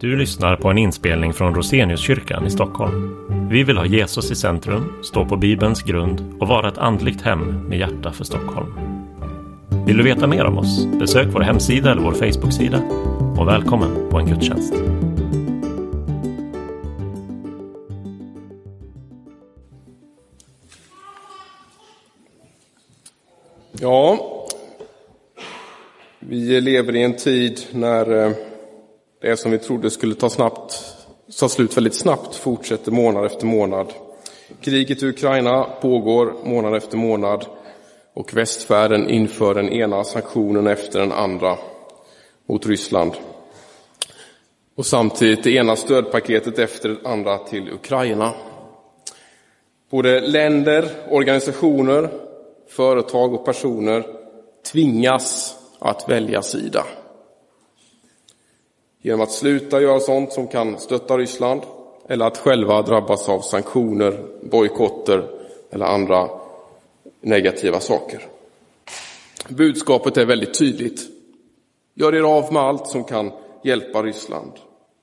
Du lyssnar på en inspelning från Roseniuskyrkan i Stockholm. Vi vill ha Jesus i centrum, stå på Bibelns grund och vara ett andligt hem med hjärta för Stockholm. Vill du veta mer om oss? Besök vår hemsida eller vår Facebooksida. Och välkommen på en gudstjänst. Ja, vi lever i en tid när eh, det som vi trodde skulle ta, snabbt, ta slut väldigt snabbt fortsätter månad efter månad. Kriget i Ukraina pågår månad efter månad och västvärlden inför den ena sanktionen efter den andra mot Ryssland. Och samtidigt det ena stödpaketet efter det andra till Ukraina. Både länder, organisationer, företag och personer tvingas att välja sida. Genom att sluta göra sånt som kan stötta Ryssland eller att själva drabbas av sanktioner, bojkotter eller andra negativa saker. Budskapet är väldigt tydligt. Gör er av med allt som kan hjälpa Ryssland.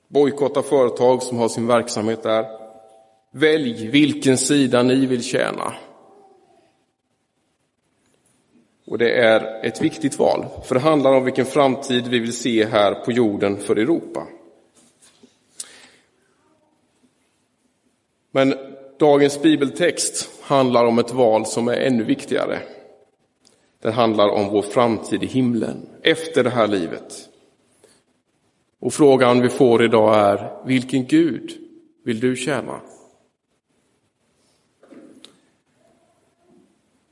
Bojkotta företag som har sin verksamhet där. Välj vilken sida ni vill tjäna. Och det är ett viktigt val, för det handlar om vilken framtid vi vill se här på jorden för Europa. Men dagens bibeltext handlar om ett val som är ännu viktigare. Den handlar om vår framtid i himlen, efter det här livet. Och frågan vi får idag är, vilken Gud vill du tjäna?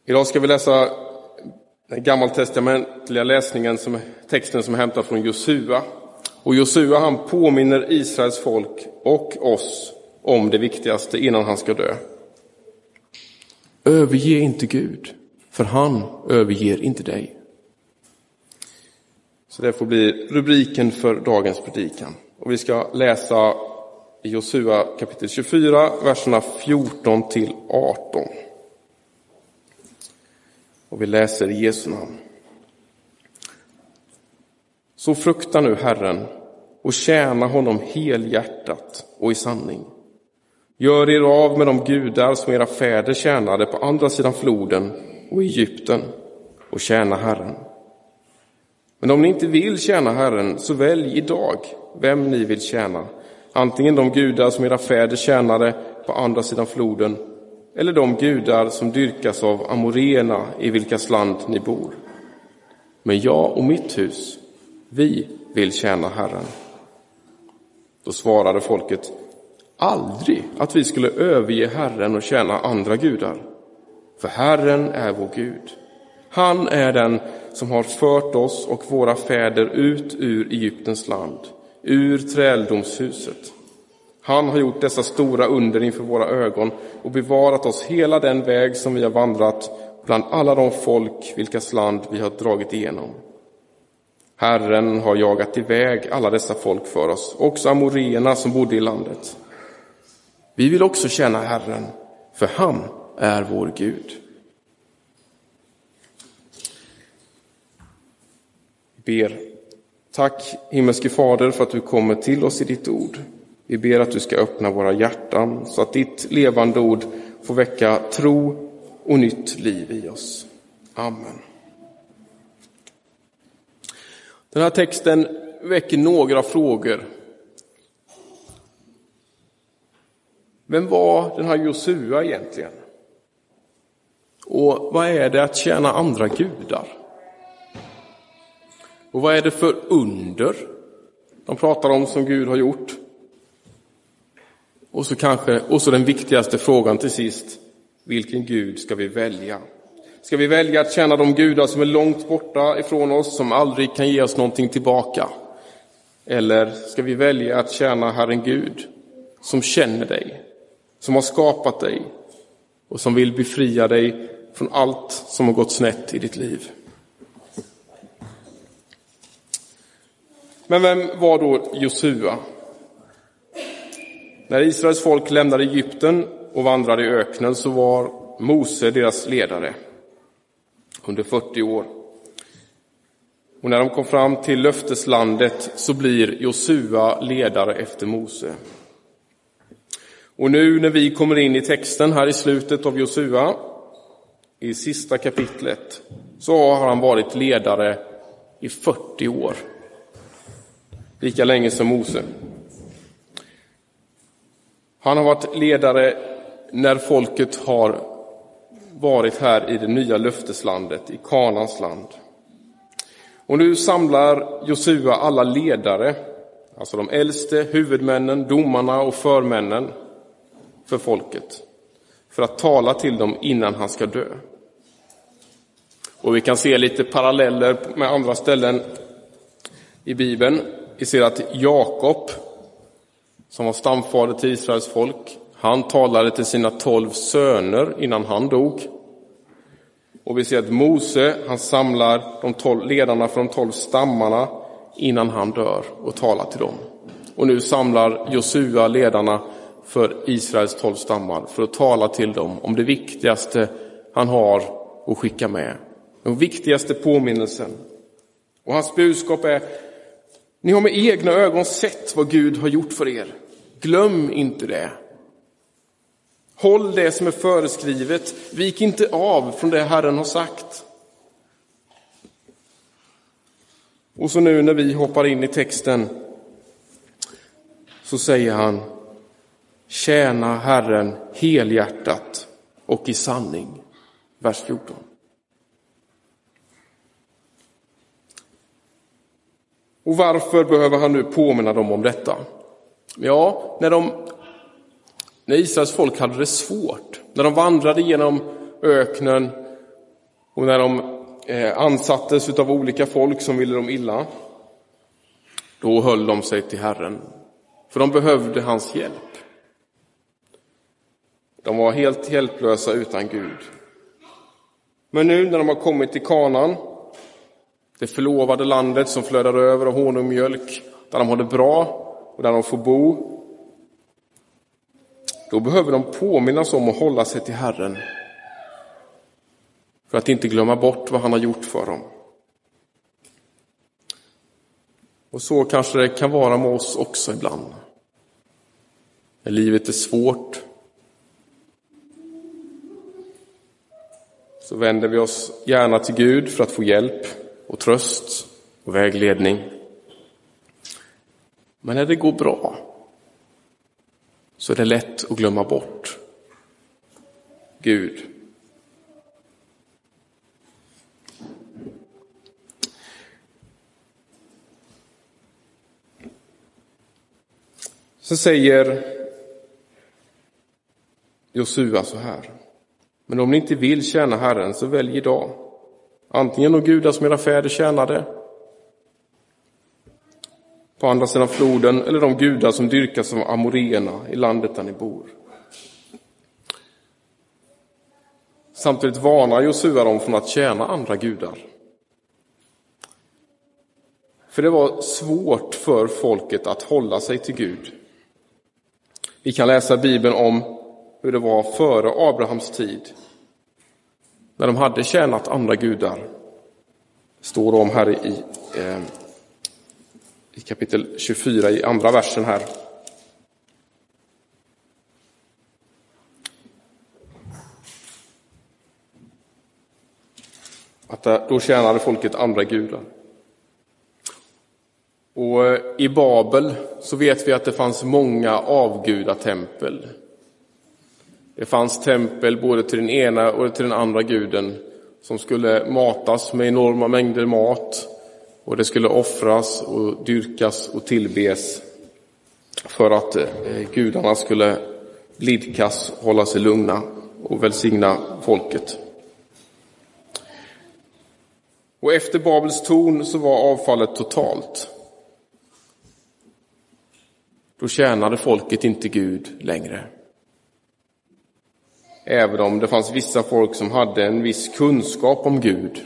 Idag ska vi läsa den gammaltestamentliga läsningen, som, texten som är hämtad från Josua. Och Josua han påminner Israels folk och oss om det viktigaste innan han ska dö. Överge inte Gud, för han överger inte dig. Så det får bli rubriken för dagens predikan. Och vi ska läsa i Josua kapitel 24, verserna 14 till 18. Och vi läser i Jesu namn. Så frukta nu Herren och tjäna honom helhjärtat och i sanning. Gör er av med de gudar som era fäder tjänade på andra sidan floden och Egypten och tjäna Herren. Men om ni inte vill tjäna Herren, så välj idag vem ni vill tjäna. Antingen de gudar som era fäder tjänade på andra sidan floden eller de gudar som dyrkas av amorena i vilkas land ni bor. Men jag och mitt hus, vi vill tjäna Herren. Då svarade folket, aldrig att vi skulle överge Herren och tjäna andra gudar. För Herren är vår Gud. Han är den som har fört oss och våra fäder ut ur Egyptens land, ur träldomshuset. Han har gjort dessa stora under inför våra ögon och bevarat oss hela den väg som vi har vandrat bland alla de folk vilkas land vi har dragit igenom. Herren har jagat iväg alla dessa folk för oss, också amoreerna som bodde i landet. Vi vill också känna Herren, för han är vår Gud. Vi ber. Tack himmelske Fader för att du kommer till oss i ditt ord. Vi ber att du ska öppna våra hjärtan så att ditt levande ord får väcka tro och nytt liv i oss. Amen. Den här texten väcker några frågor. Vem var den här Josua egentligen? Och vad är det att tjäna andra gudar? Och vad är det för under de pratar om som Gud har gjort? Och så kanske, och så den viktigaste frågan till sist. Vilken Gud ska vi välja? Ska vi välja att tjäna de gudar som är långt borta ifrån oss, som aldrig kan ge oss någonting tillbaka? Eller ska vi välja att tjäna Herren Gud, som känner dig, som har skapat dig och som vill befria dig från allt som har gått snett i ditt liv? Men vem var då Josua? När Israels folk lämnade Egypten och vandrade i öknen så var Mose deras ledare under 40 år. Och när de kom fram till löfteslandet så blir Josua ledare efter Mose. Och nu när vi kommer in i texten här i slutet av Josua, i sista kapitlet, så har han varit ledare i 40 år. Lika länge som Mose. Han har varit ledare när folket har varit här i det nya löfteslandet, i Kanans land. Och nu samlar Josua alla ledare, alltså de äldste, huvudmännen, domarna och förmännen för folket, för att tala till dem innan han ska dö. Och vi kan se lite paralleller med andra ställen i Bibeln. Vi ser att Jakob, som var stamfader till Israels folk, han talade till sina tolv söner innan han dog. Och vi ser att Mose, han samlar de tolv ledarna från de tolv stammarna innan han dör och talar till dem. Och nu samlar Josua ledarna för Israels tolv stammar för att tala till dem om det viktigaste han har att skicka med. Den viktigaste påminnelsen. Och hans budskap är, ni har med egna ögon sett vad Gud har gjort för er. Glöm inte det. Håll det som är föreskrivet, vik inte av från det Herren har sagt. Och så nu när vi hoppar in i texten så säger han Tjäna Herren helhjärtat och i sanning. Vers 14. Och varför behöver han nu påminna dem om detta? Ja, när de när Israels folk hade det svårt, när de vandrade genom öknen och när de eh, ansattes av olika folk som ville dem illa, då höll de sig till Herren, för de behövde hans hjälp. De var helt hjälplösa utan Gud. Men nu när de har kommit till Kanan, det förlovade landet som flödar över av honung och mjölk, där de har det bra och där de får bo, då behöver de påminnas om att hålla sig till Herren. För att inte glömma bort vad han har gjort för dem. Och så kanske det kan vara med oss också ibland. När livet är svårt. Så vänder vi oss gärna till Gud för att få hjälp och tröst och vägledning. Men när det går bra så är det lätt att glömma bort Gud. Så säger Josua så här. Men om ni inte vill tjäna Herren så välj idag. Antingen de gudar alltså som era fäder tjänade på andra sidan floden eller de gudar som dyrkas av amoreerna i landet där ni bor. Samtidigt varnar Josua dem från att tjäna andra gudar. För det var svårt för folket att hålla sig till Gud. Vi kan läsa Bibeln om hur det var före Abrahams tid. När de hade tjänat andra gudar. Det står om här i eh, i kapitel 24 i andra versen här. Att då tjänade folket andra gudar. Och eh, i Babel så vet vi att det fanns många avgudatempel. Det fanns tempel både till den ena och till den andra guden som skulle matas med enorma mängder mat och det skulle offras och dyrkas och tillbes för att eh, gudarna skulle blidkas, hålla sig lugna och välsigna folket. Och efter Babels torn så var avfallet totalt. Då tjänade folket inte Gud längre. Även om det fanns vissa folk som hade en viss kunskap om Gud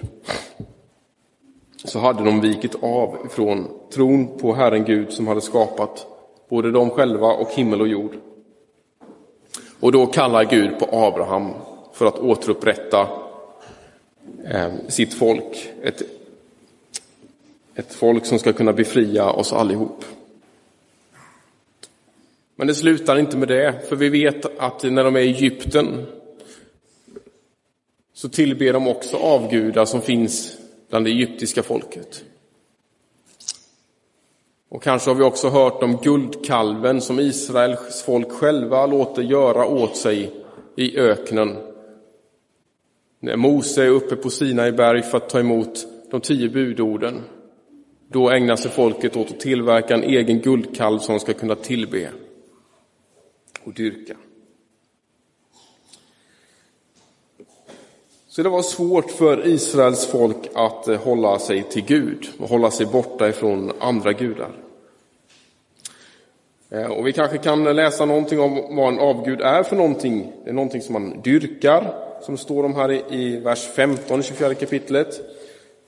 så hade de vikit av från tron på Herren Gud som hade skapat både dem själva och himmel och jord. Och då kallar Gud på Abraham för att återupprätta eh, sitt folk. Ett, Ett folk som ska kunna befria oss allihop. Men det slutar inte med det, för vi vet att när de är i Egypten så tillber de också avgudar som finns bland det egyptiska folket. Och kanske har vi också hört om guldkalven som Israels folk själva låter göra åt sig i öknen. När Mose är uppe på Sinai berg för att ta emot de tio budorden, då ägnar sig folket åt att tillverka en egen guldkalv som de ska kunna tillbe och dyrka. Så det var svårt för Israels folk att eh, hålla sig till Gud och hålla sig borta ifrån andra gudar. Eh, och vi kanske kan läsa någonting om vad en avgud är för någonting. Det är någonting som man dyrkar, som står om här i vers 15 i 24 kapitlet.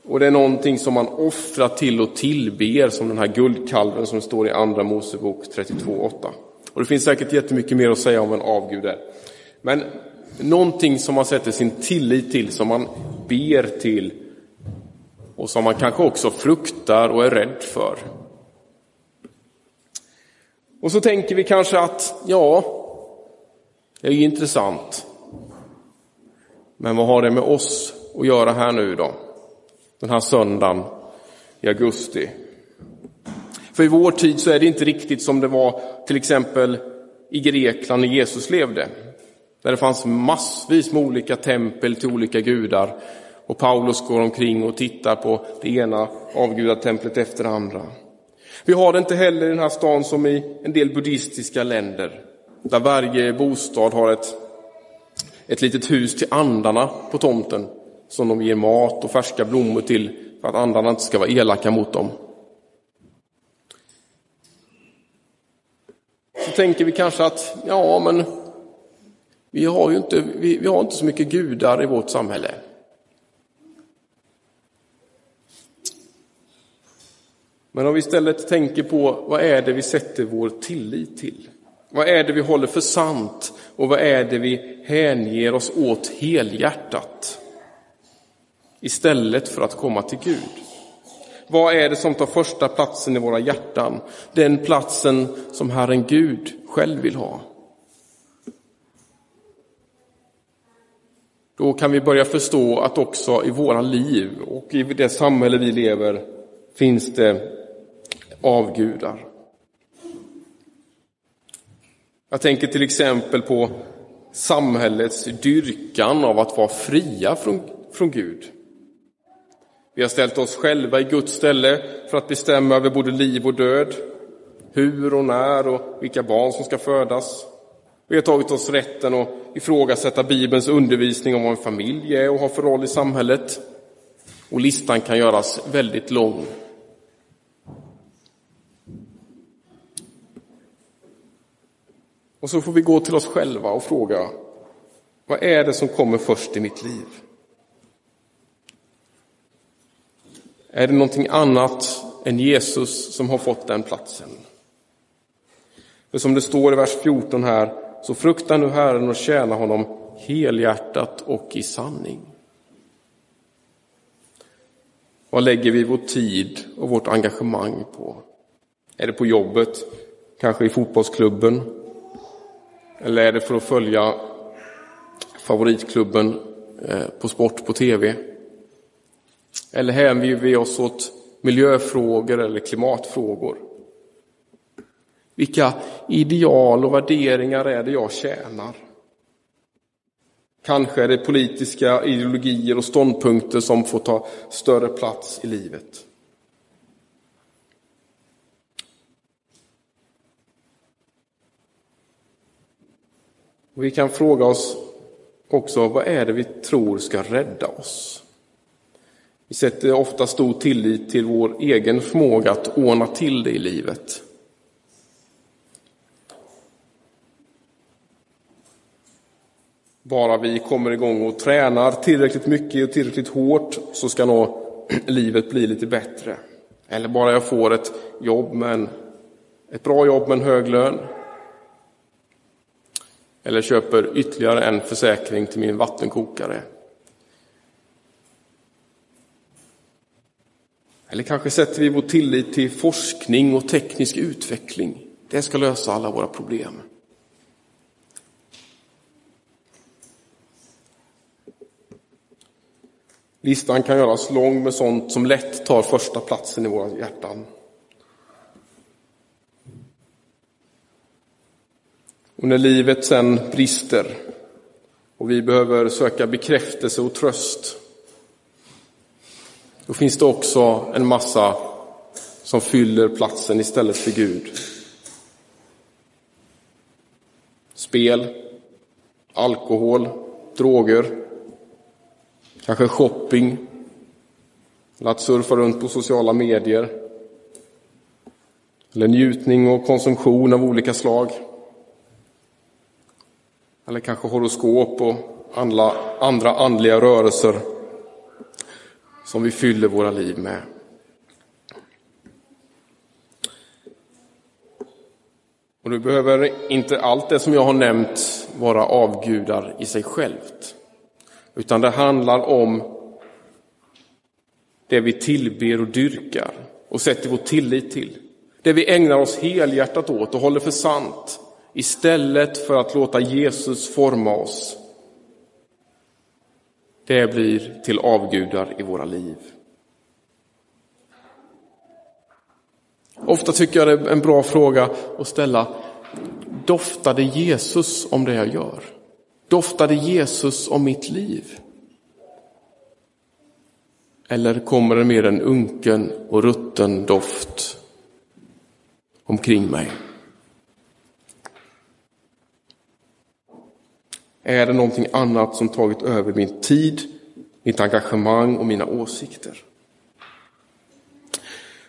Och det är någonting som man offrar till och tillber, som den här guldkalven som står i Andra Mosebok 32.8. Och det finns säkert jättemycket mer att säga om en avgud är. Men någonting som man sätter sin tillit till, som man ber till och som man kanske också fruktar och är rädd för. Och så tänker vi kanske att, ja, det är ju intressant. Men vad har det med oss att göra här nu då? Den här söndagen i augusti. För i vår tid så är det inte riktigt som det var till exempel i Grekland när Jesus levde. Där det fanns massvis med olika tempel till olika gudar. Och Paulus går omkring och tittar på det ena avgudatemplet efter det andra. Vi har det inte heller i den här stan som i en del buddhistiska länder. Där varje bostad har ett, ett litet hus till andarna på tomten. Som de ger mat och färska blommor till för att andarna inte ska vara elaka mot dem. Så tänker vi kanske att, ja men vi har ju inte, vi, vi har inte så mycket gudar i vårt samhälle. Men om vi istället tänker på vad är det vi sätter vår tillit till? Vad är det vi håller för sant och vad är det vi hänger oss åt helhjärtat? Istället för att komma till Gud. Vad är det som tar första platsen i våra hjärtan? Den platsen som Herren Gud själv vill ha. Då kan vi börja förstå att också i våra liv och i det samhälle vi lever finns det avgudar. Jag tänker till exempel på samhällets dyrkan av att vara fria från, från Gud. Vi har ställt oss själva i Guds ställe för att bestämma över både liv och död, hur och när och vilka barn som ska födas. Vi har tagit oss rätten att ifrågasätta Bibelns undervisning om vad en familj är och har för roll i samhället. Och listan kan göras väldigt lång. Och så får vi gå till oss själva och fråga, vad är det som kommer först i mitt liv? Är det någonting annat än Jesus som har fått den platsen? För som det står i vers 14 här, så frukta nu Herren och tjäna honom helhjärtat och i sanning. Vad lägger vi vår tid och vårt engagemang på? Är det på jobbet, kanske i fotbollsklubben? Eller är det för att följa favoritklubben eh, på sport på tv? Eller hänger vi oss åt miljöfrågor eller klimatfrågor? Vilka ideal och värderingar är det jag tjänar? Kanske är det politiska ideologier och ståndpunkter som får ta större plats i livet. vi kan fråga oss också, vad är det vi tror ska rädda oss? Vi sätter ofta stor tillit till vår egen förmåga att ordna till det i livet. Bara vi kommer igång och tränar tillräckligt mycket och tillräckligt hårt så ska nog livet bli lite bättre. Eller bara jag får ett jobb med en, ett bra jobb med en hög lön. Eller köper ytterligare en försäkring till min vattenkokare. Eller kanske sätter vi vår tillit till forskning och teknisk utveckling. Det ska lösa alla våra problem. Listan kan göras lång med sånt som lätt tar första platsen i våra hjärtan. Och när livet sen brister och vi behöver söka bekräftelse och tröst, då finns det också en massa som fyller platsen istället för Gud. Spel, alkohol, droger, kanske shopping, eller att surfa runt på sociala medier, eller njutning och konsumtion av olika slag. Eller kanske horoskop och andra, andra andliga rörelser som vi fyller våra liv med. Och nu behöver inte allt det som jag har nämnt vara avgudar i sig självt. Utan det handlar om det vi tillber och dyrkar och sätter vår tillit till. Det vi ägnar oss helhjärtat åt och håller för sant istället för att låta Jesus forma oss. Det blir till avgudar i våra liv. Ofta tycker jag det är en bra fråga att ställa. Doftar det Jesus om det jag gör? Doftade Jesus om mitt liv? Eller kommer det mer en unken och rutten doft omkring mig? Är det någonting annat som tagit över min tid, mitt engagemang och mina åsikter?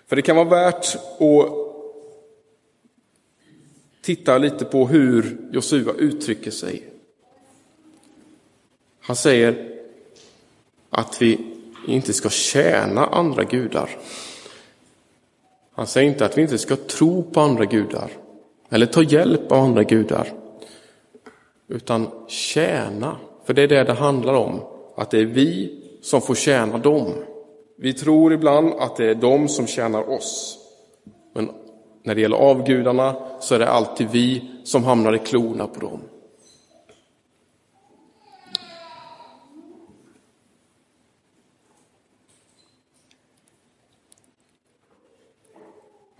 För det kan vara värt att titta lite på hur Josua uttrycker sig. Han säger att vi inte ska tjäna andra gudar. Han säger inte att vi inte ska tro på andra gudar eller ta hjälp av andra gudar utan tjäna. För det är det det handlar om, att det är vi som får tjäna dem. Vi tror ibland att det är de som tjänar oss. Men när det gäller avgudarna så är det alltid vi som hamnar i klorna på dem.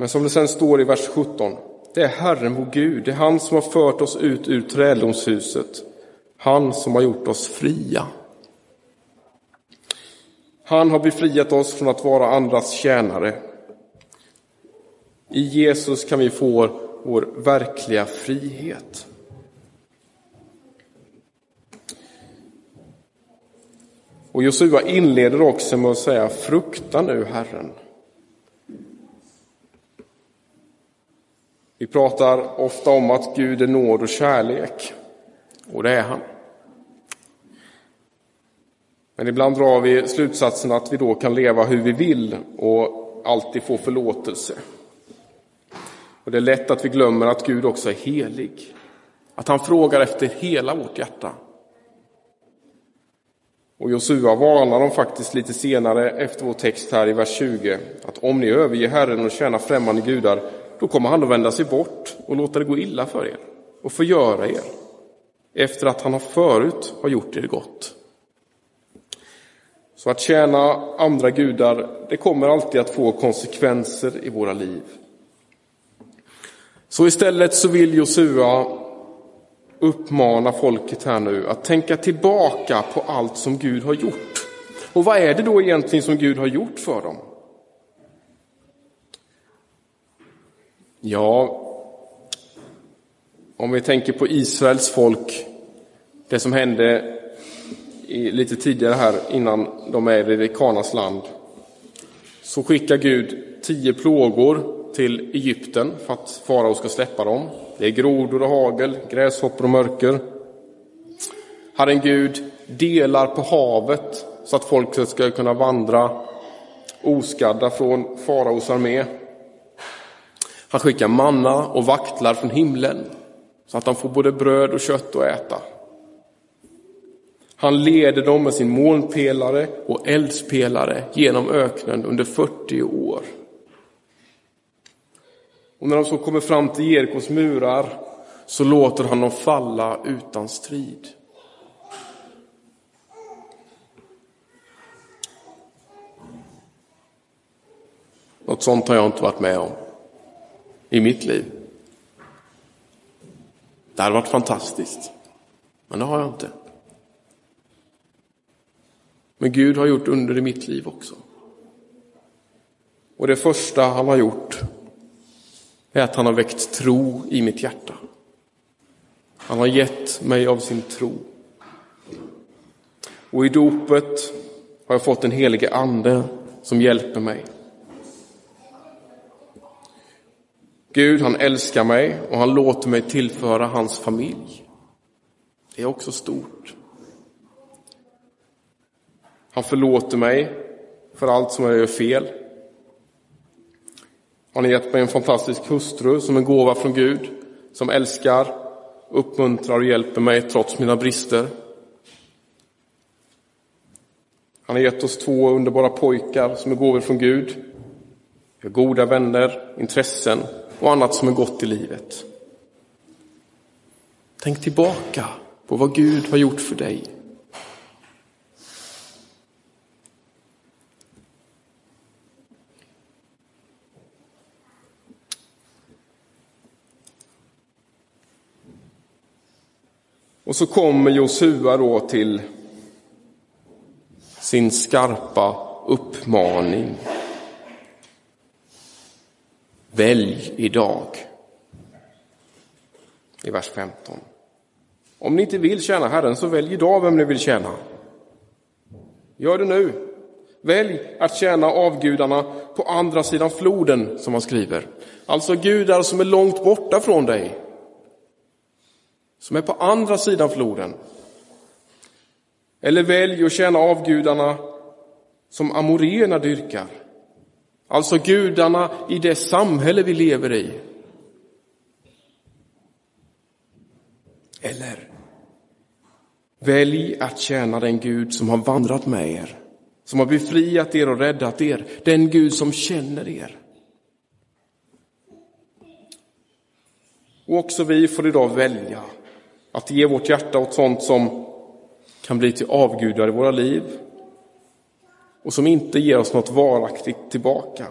Men som det sen står i vers 17, det är Herren vår Gud, det är han som har fört oss ut ur träddomshuset, han som har gjort oss fria. Han har befriat oss från att vara andras tjänare. I Jesus kan vi få vår verkliga frihet. Och Josua inleder också med att säga frukta nu Herren. Vi pratar ofta om att Gud är nåd och kärlek. Och det är han. Men ibland drar vi slutsatsen att vi då kan leva hur vi vill och alltid få förlåtelse. Och det är lätt att vi glömmer att Gud också är helig. Att han frågar efter hela vårt hjärta. Och Josua varnar dem faktiskt lite senare efter vår text här i vers 20. Att om ni överger Herren och tjänar främmande gudar då kommer han att vända sig bort och låta det gå illa för er och förgöra er efter att han har förut har gjort er gott. Så att tjäna andra gudar, det kommer alltid att få konsekvenser i våra liv. Så istället så vill Josua uppmana folket här nu att tänka tillbaka på allt som Gud har gjort. Och vad är det då egentligen som Gud har gjort för dem? Ja, om vi tänker på Israels folk, det som hände lite tidigare här innan de är i Kanas land, så skickar Gud tio plågor till Egypten för att farao ska släppa dem. Det är grodor och hagel, gräshoppor och mörker. Herren Gud delar på havet så att folket ska kunna vandra oskadda från faraos armé. Han skickar manna och vaktlar från himlen så att de får både bröd och kött att äta. Han leder dem med sin molnpelare och eldspelare genom öknen under 40 år. Och när de så kommer fram till Jerikos murar så låter han dem falla utan strid. Något sånt har jag inte varit med om i mitt liv. Det hade varit fantastiskt, men det har jag inte. Men Gud har gjort under i mitt liv också. Och det första han har gjort är att han har väckt tro i mitt hjärta. Han har gett mig av sin tro. Och i dopet har jag fått en helige ande som hjälper mig. Gud, han älskar mig och han låter mig tillföra hans familj. Det är också stort. Han förlåter mig för allt som jag gör fel. Han har gett mig en fantastisk hustru som en gåva från Gud, som älskar, uppmuntrar och hjälper mig trots mina brister. Han har gett oss två underbara pojkar som är gåvor från Gud. Vi har goda vänner, intressen och annat som är gott i livet. Tänk tillbaka på vad Gud har gjort för dig. Och så kommer Josua då till sin skarpa uppmaning. Välj idag. I vers 15. Om ni inte vill tjäna Herren så välj idag vem ni vill tjäna. Gör det nu. Välj att tjäna avgudarna på andra sidan floden, som han skriver. Alltså gudar som är långt borta från dig. Som är på andra sidan floden. Eller välj att tjäna avgudarna som amoréerna dyrkar. Alltså gudarna i det samhälle vi lever i. Eller välj att tjäna den Gud som har vandrat med er, som har befriat er och räddat er, den Gud som känner er. Och också vi får idag välja att ge vårt hjärta åt sånt som kan bli till avgudar i våra liv och som inte ger oss något varaktigt tillbaka.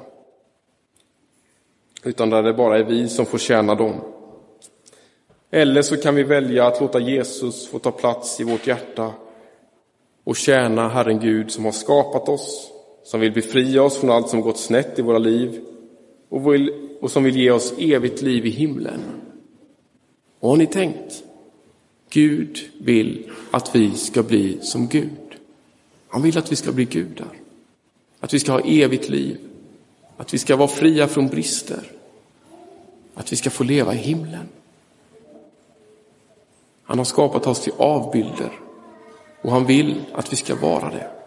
Utan där det bara är vi som får tjäna dem. Eller så kan vi välja att låta Jesus få ta plats i vårt hjärta och tjäna Herren Gud som har skapat oss, som vill befria oss från allt som gått snett i våra liv och, vill, och som vill ge oss evigt liv i himlen. Och har ni tänkt? Gud vill att vi ska bli som Gud. Han vill att vi ska bli gudar. Att vi ska ha evigt liv. Att vi ska vara fria från brister. Att vi ska få leva i himlen. Han har skapat oss till avbilder och han vill att vi ska vara det.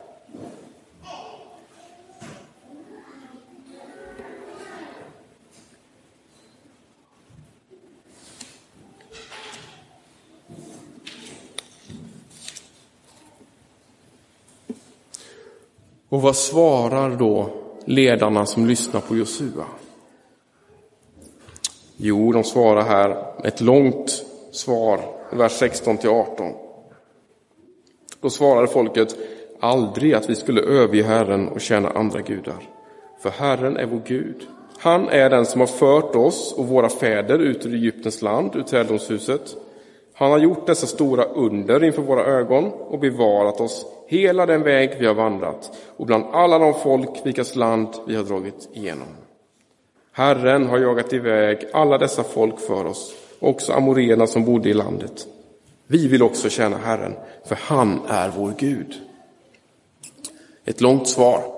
Och vad svarar då ledarna som lyssnar på Josua? Jo, de svarar här ett långt svar, vers 16 till 18. Då svarade folket aldrig att vi skulle överge Herren och tjäna andra gudar. För Herren är vår Gud. Han är den som har fört oss och våra fäder ut ur Egyptens land, ur träldomshuset. Han har gjort dessa stora under inför våra ögon och bevarat oss hela den väg vi har vandrat och bland alla de folk vilkas land vi har dragit igenom. Herren har jagat iväg alla dessa folk för oss, också amorena som bodde i landet. Vi vill också tjäna Herren, för han är vår Gud. Ett långt svar.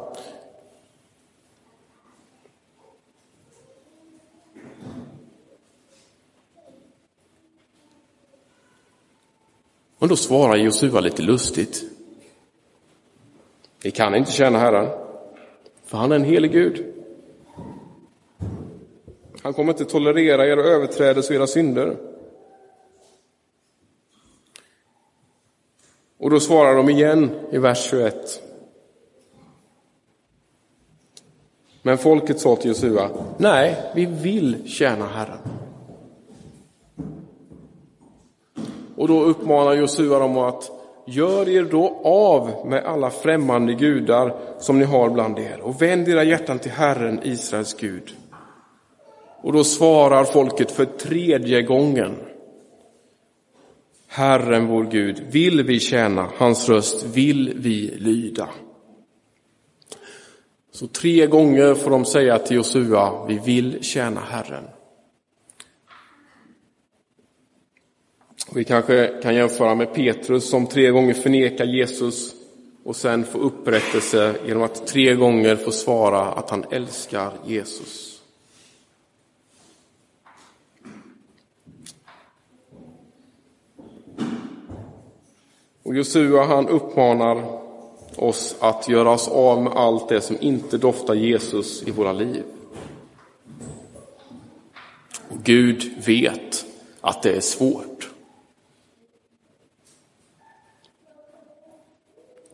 Men då svarar Josua lite lustigt. Ni kan inte tjäna Herren, för han är en helig Gud. Han kommer inte tolerera era överträdelser och era synder. Och då svarar de igen i vers 21. Men folket sa till Josua, nej, vi vill tjäna Herren. Och då uppmanar Josua dem att gör er då av med alla främmande gudar som ni har bland er och vänd era hjärtan till Herren, Israels Gud. Och då svarar folket för tredje gången. Herren vår Gud vill vi tjäna, hans röst vill vi lyda. Så tre gånger får de säga till Josua, vi vill tjäna Herren. Vi kanske kan jämföra med Petrus som tre gånger förnekar Jesus och sen får upprättelse genom att tre gånger få svara att han älskar Jesus. Och Josua han uppmanar oss att göra oss av med allt det som inte doftar Jesus i våra liv. Och Gud vet att det är svårt.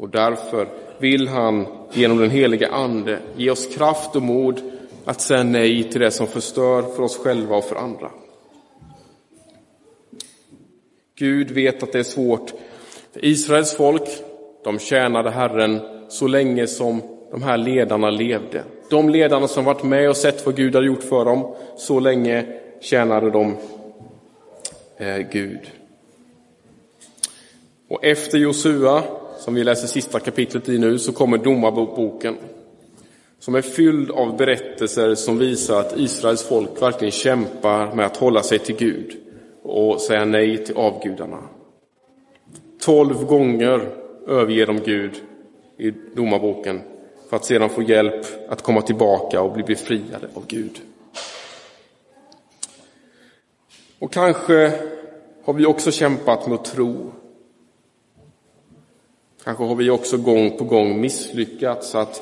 Och därför vill han genom den heliga Ande ge oss kraft och mod att säga nej till det som förstör för oss själva och för andra. Gud vet att det är svårt. För Israels folk, de tjänade Herren så länge som de här ledarna levde. De ledarna som varit med och sett vad Gud har gjort för dem, så länge tjänade de eh, Gud. Och efter Josua som vi läser sista kapitlet i nu, så kommer Domarboken. Som är fylld av berättelser som visar att Israels folk verkligen kämpar med att hålla sig till Gud och säga nej till avgudarna. Tolv gånger överger de Gud i Domarboken för att sedan få hjälp att komma tillbaka och bli befriade av Gud. Och kanske har vi också kämpat med att tro Kanske har vi också gång på gång misslyckats att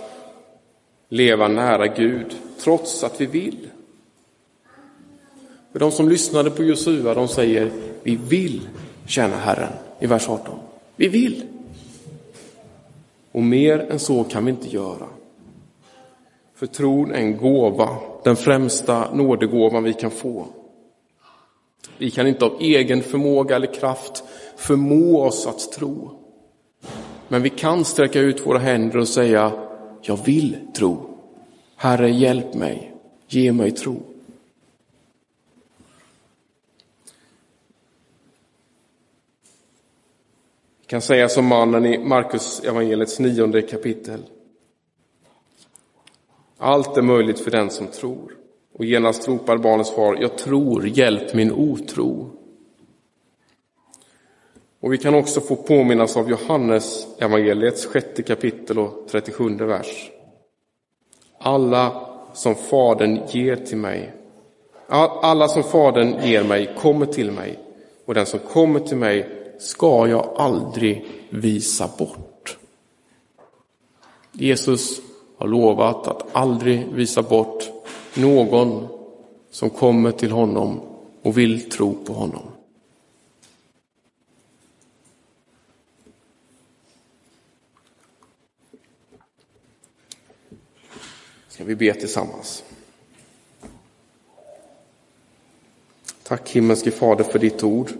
leva nära Gud, trots att vi vill. För de som lyssnade på Josua, de säger vi vill tjäna Herren i vers 18. Vi vill. Och mer än så kan vi inte göra. För tron är en gåva, den främsta nådegåvan vi kan få. Vi kan inte av egen förmåga eller kraft förmå oss att tro. Men vi kan sträcka ut våra händer och säga, jag vill tro. Herre, hjälp mig, ge mig tro. Vi kan säga som mannen i Markus evangeliets nionde kapitel. Allt är möjligt för den som tror. Och genast ropar barnets far, jag tror, hjälp min otro. Och vi kan också få påminnas av Johannes evangeliets sjätte kapitel och 37 vers. Alla som Fadern ger till mig, alla som Fadern ger mig kommer till mig och den som kommer till mig ska jag aldrig visa bort. Jesus har lovat att aldrig visa bort någon som kommer till honom och vill tro på honom. Ska vi be tillsammans. Tack himmelske Fader för ditt ord.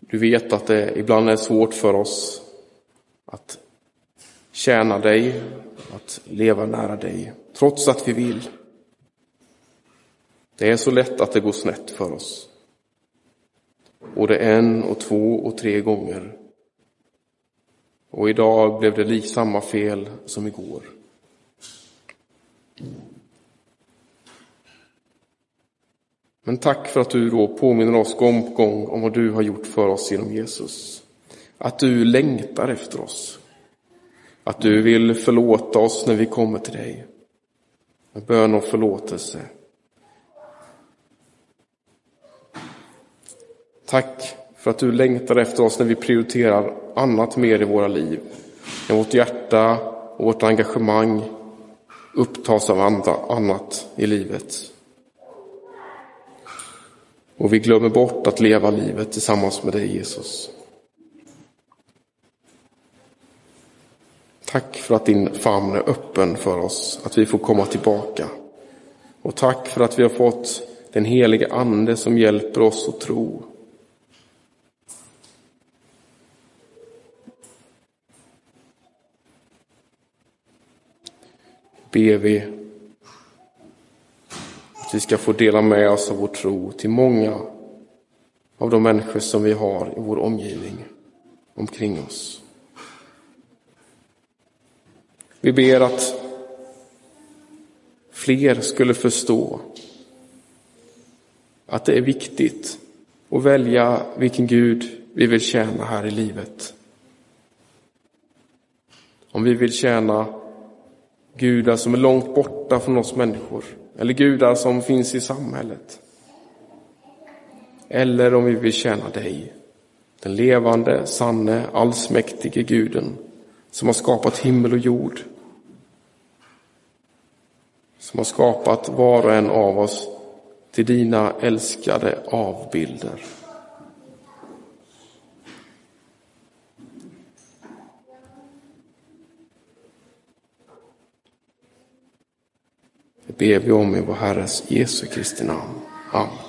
Du vet att det ibland är svårt för oss att tjäna dig, att leva nära dig, trots att vi vill. Det är så lätt att det går snett för oss. Både en och två och tre gånger. Och idag blev det samma fel som igår. Men tack för att du då påminner oss gång på gång om vad du har gjort för oss genom Jesus. Att du längtar efter oss. Att du vill förlåta oss när vi kommer till dig. Med bön och förlåtelse. Tack för att du längtar efter oss när vi prioriterar annat mer i våra liv. När vårt hjärta och vårt engagemang upptas av andra, annat i livet. Och vi glömmer bort att leva livet tillsammans med dig Jesus. Tack för att din famn är öppen för oss, att vi får komma tillbaka. Och tack för att vi har fått den helige Ande som hjälper oss att tro Ber vi att vi ska få dela med oss av vår tro till många av de människor som vi har i vår omgivning omkring oss. Vi ber att fler skulle förstå att det är viktigt att välja vilken Gud vi vill tjäna här i livet. Om vi vill tjäna gudar som är långt borta från oss människor eller gudar som finns i samhället. Eller om vi vill tjäna dig, den levande, sanne, allsmäktige guden som har skapat himmel och jord. Som har skapat var och en av oss till dina älskade avbilder. Ber vi om i vår Herres Jesu Kristi namn. Amen.